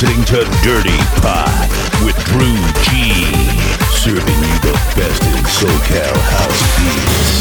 listening to Dirty Pot with Drew G, serving you the best in SoCal house beats.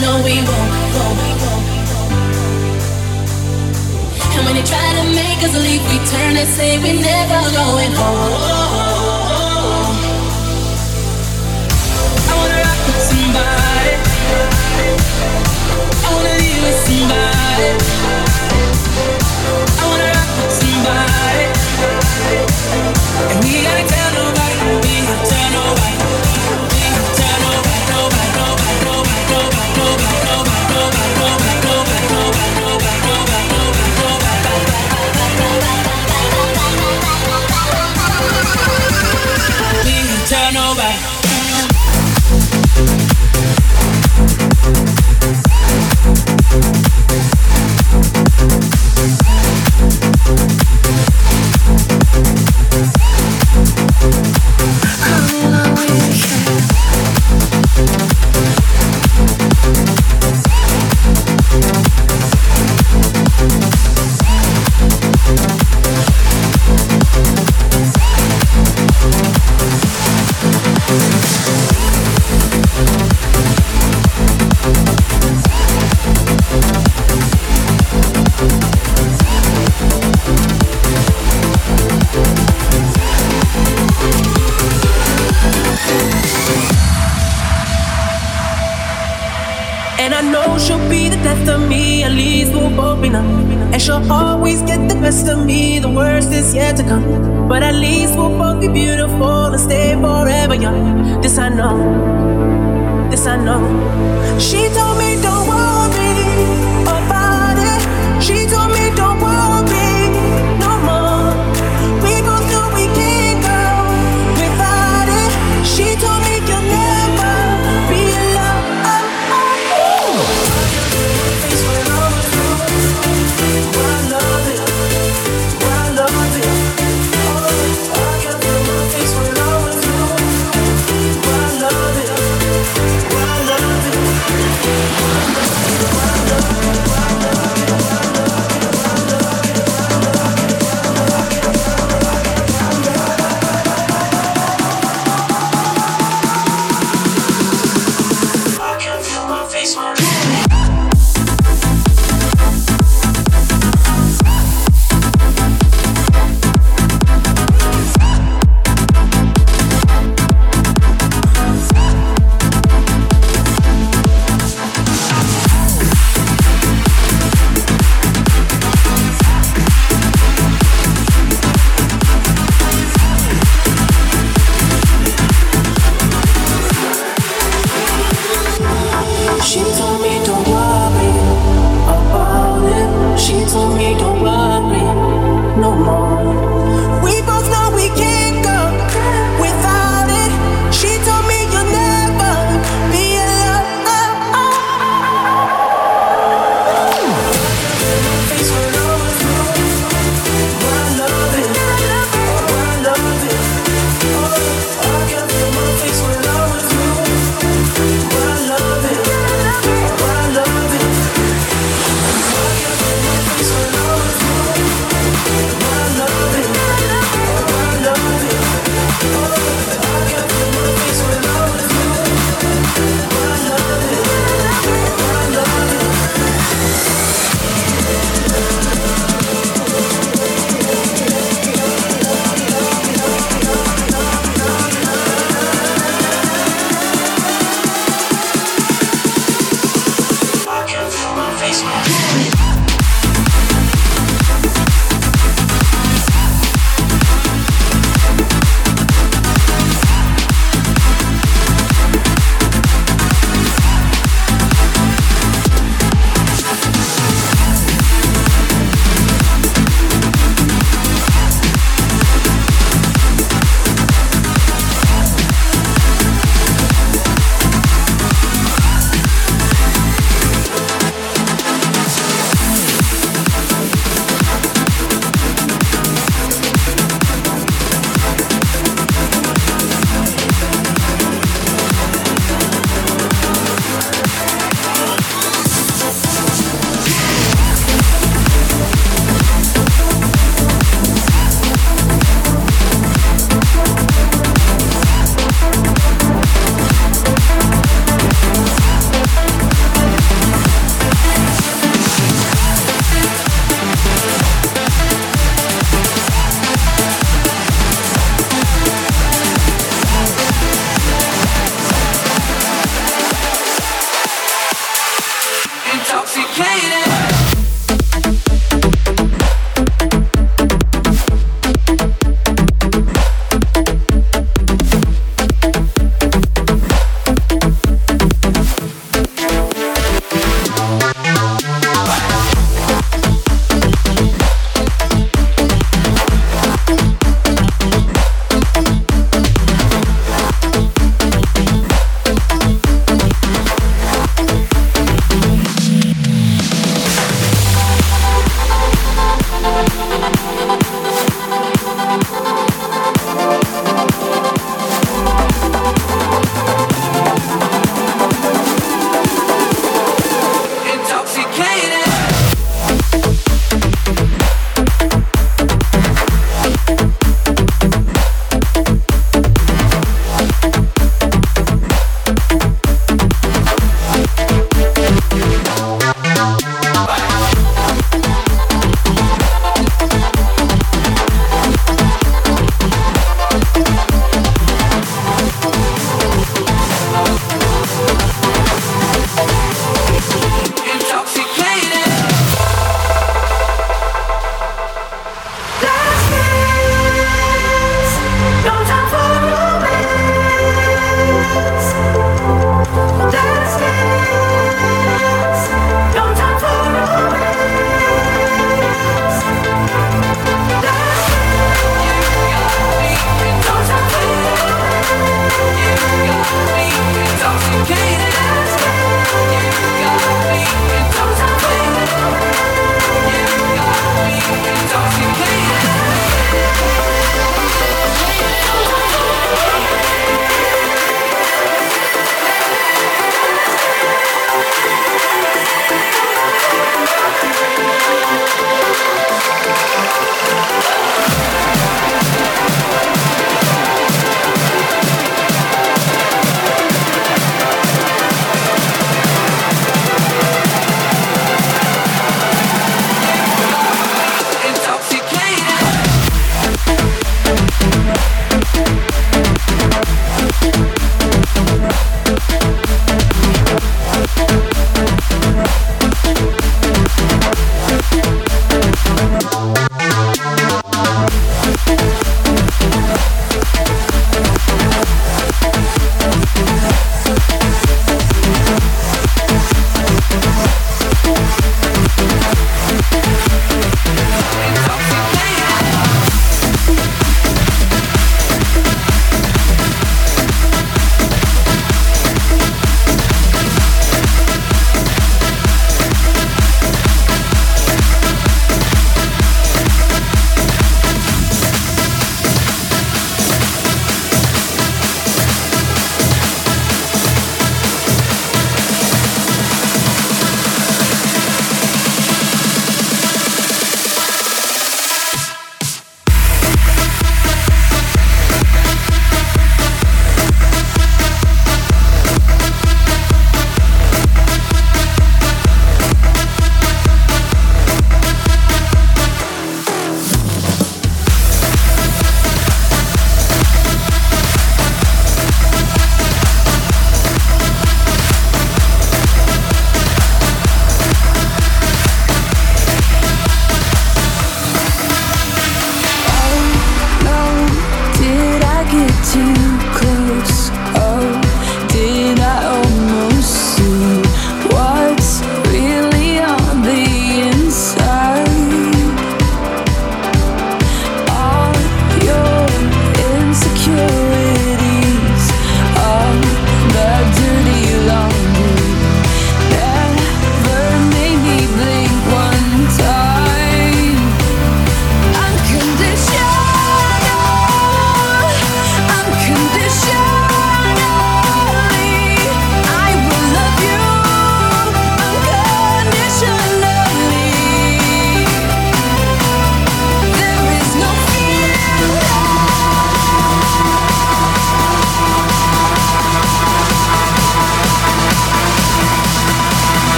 no, we won't go, we won't. And when they try to make us leave, we turn and say we're never going home. I wanna rock with somebody. I wanna leave with somebody.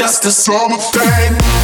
just a summer thing.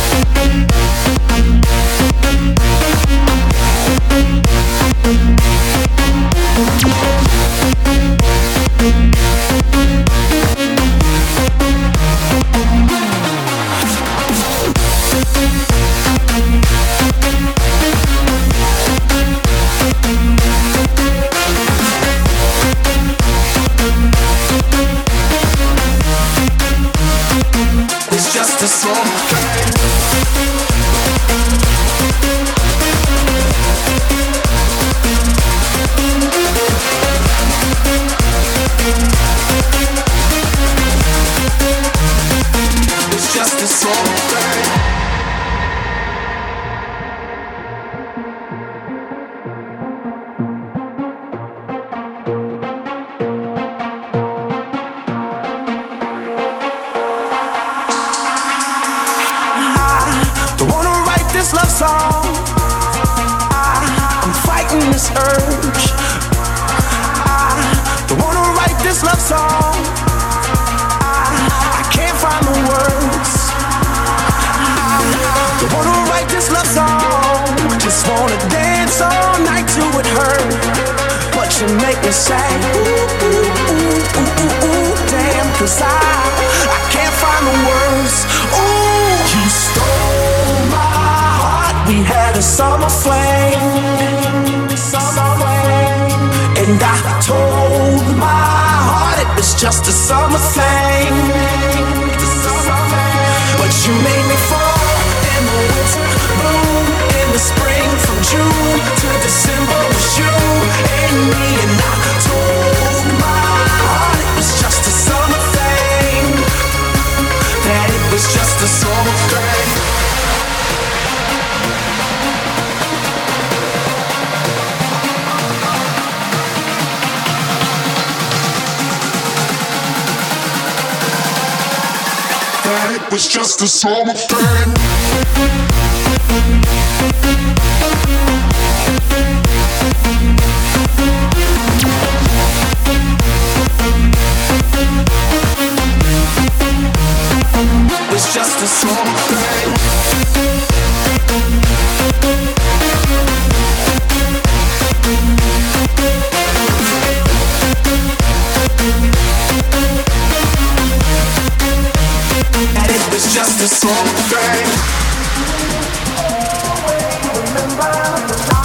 And I told my heart it was just a summer thing. But you made me fall in the winter, bloom in the spring, from June to December. was just a song of pain. It's just a song of pain. just a small thing. Always remember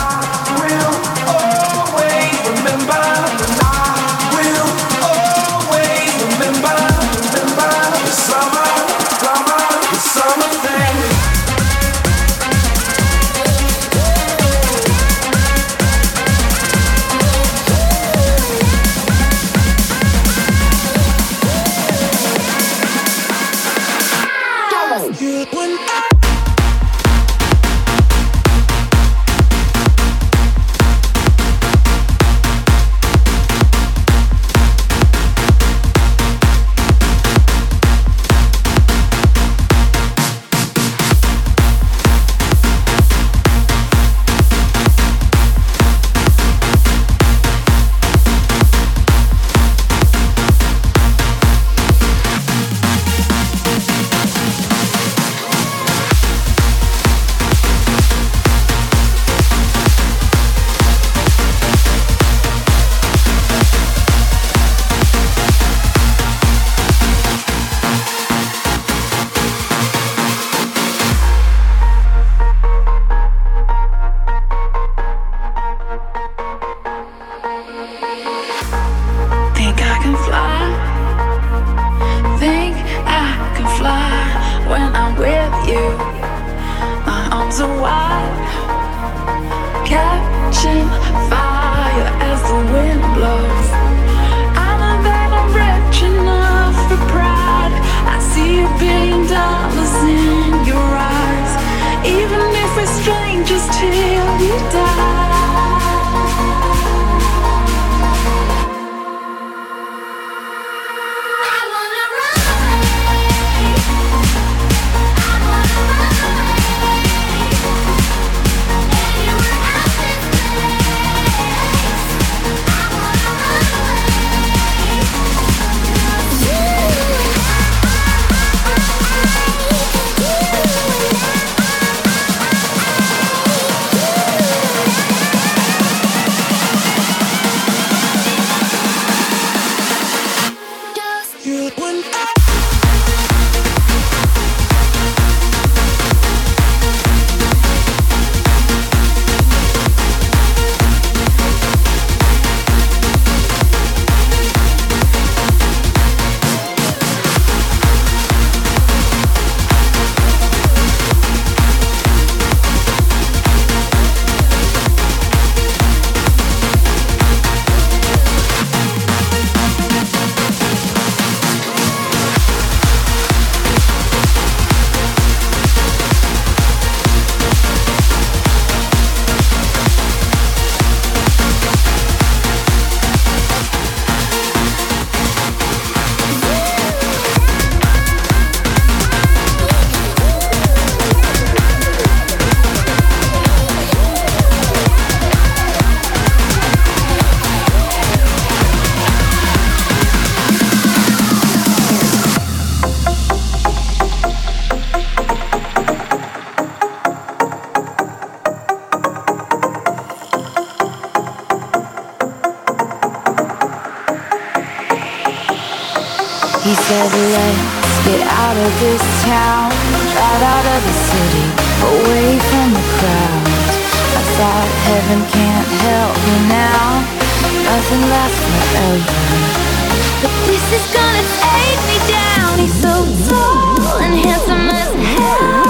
said let's get out of this town. Drive out of the city, away from the crowd. I thought heaven can't help me now. Nothing lasts forever. But this is gonna take me down. He's so tall and handsome as hell.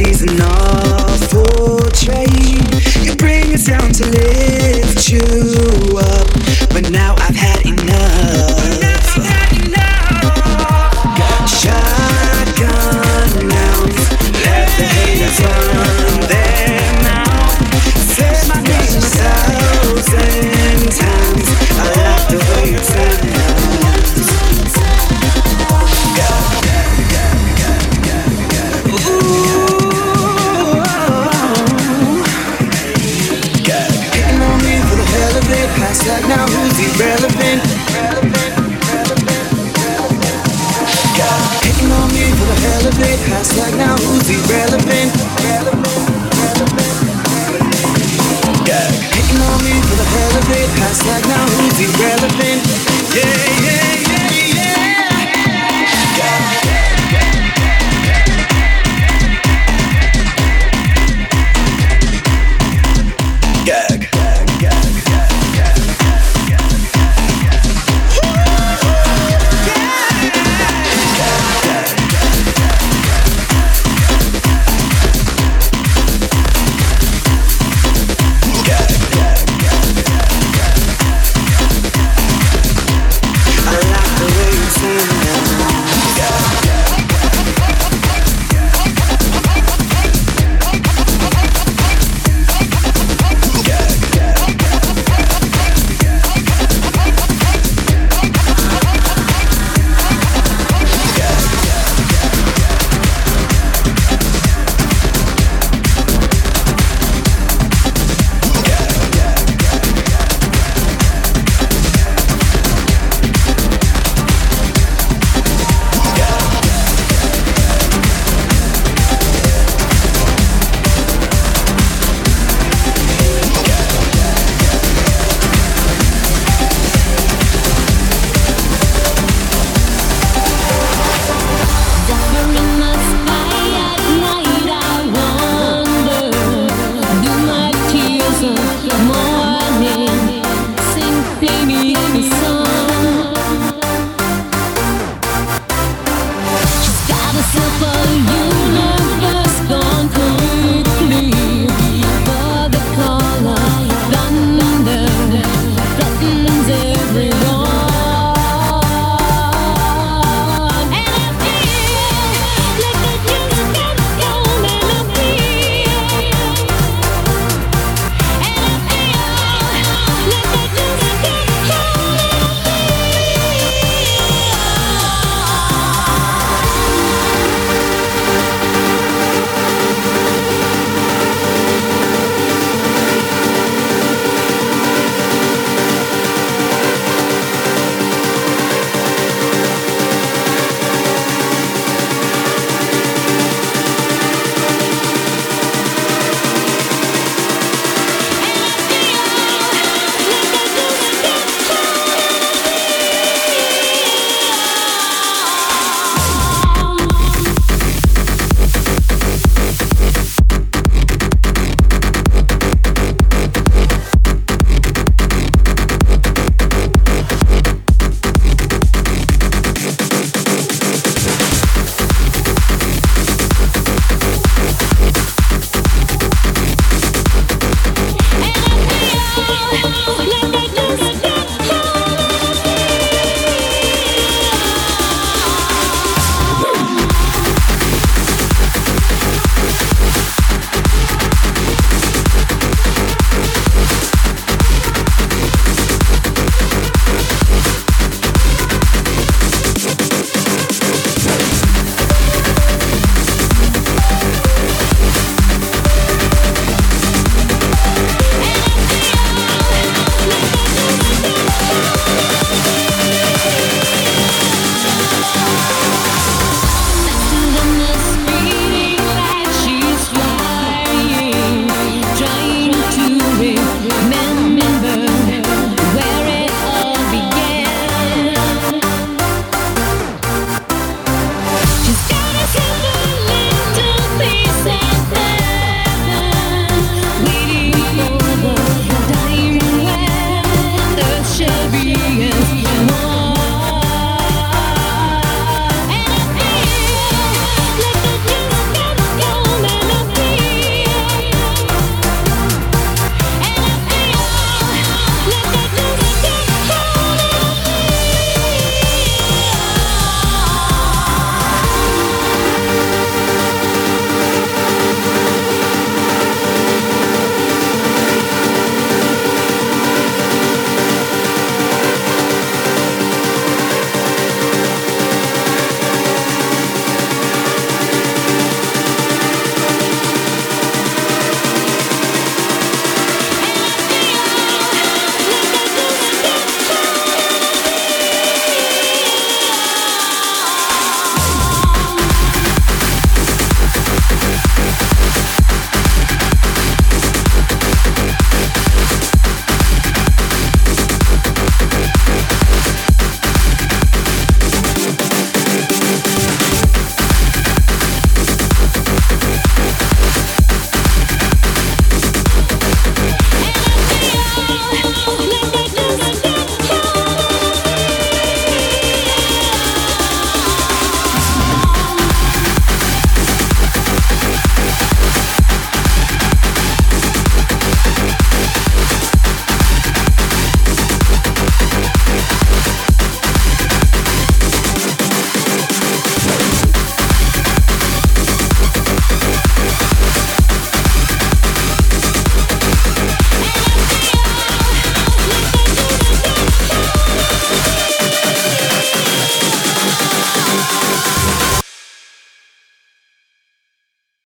Jealousy's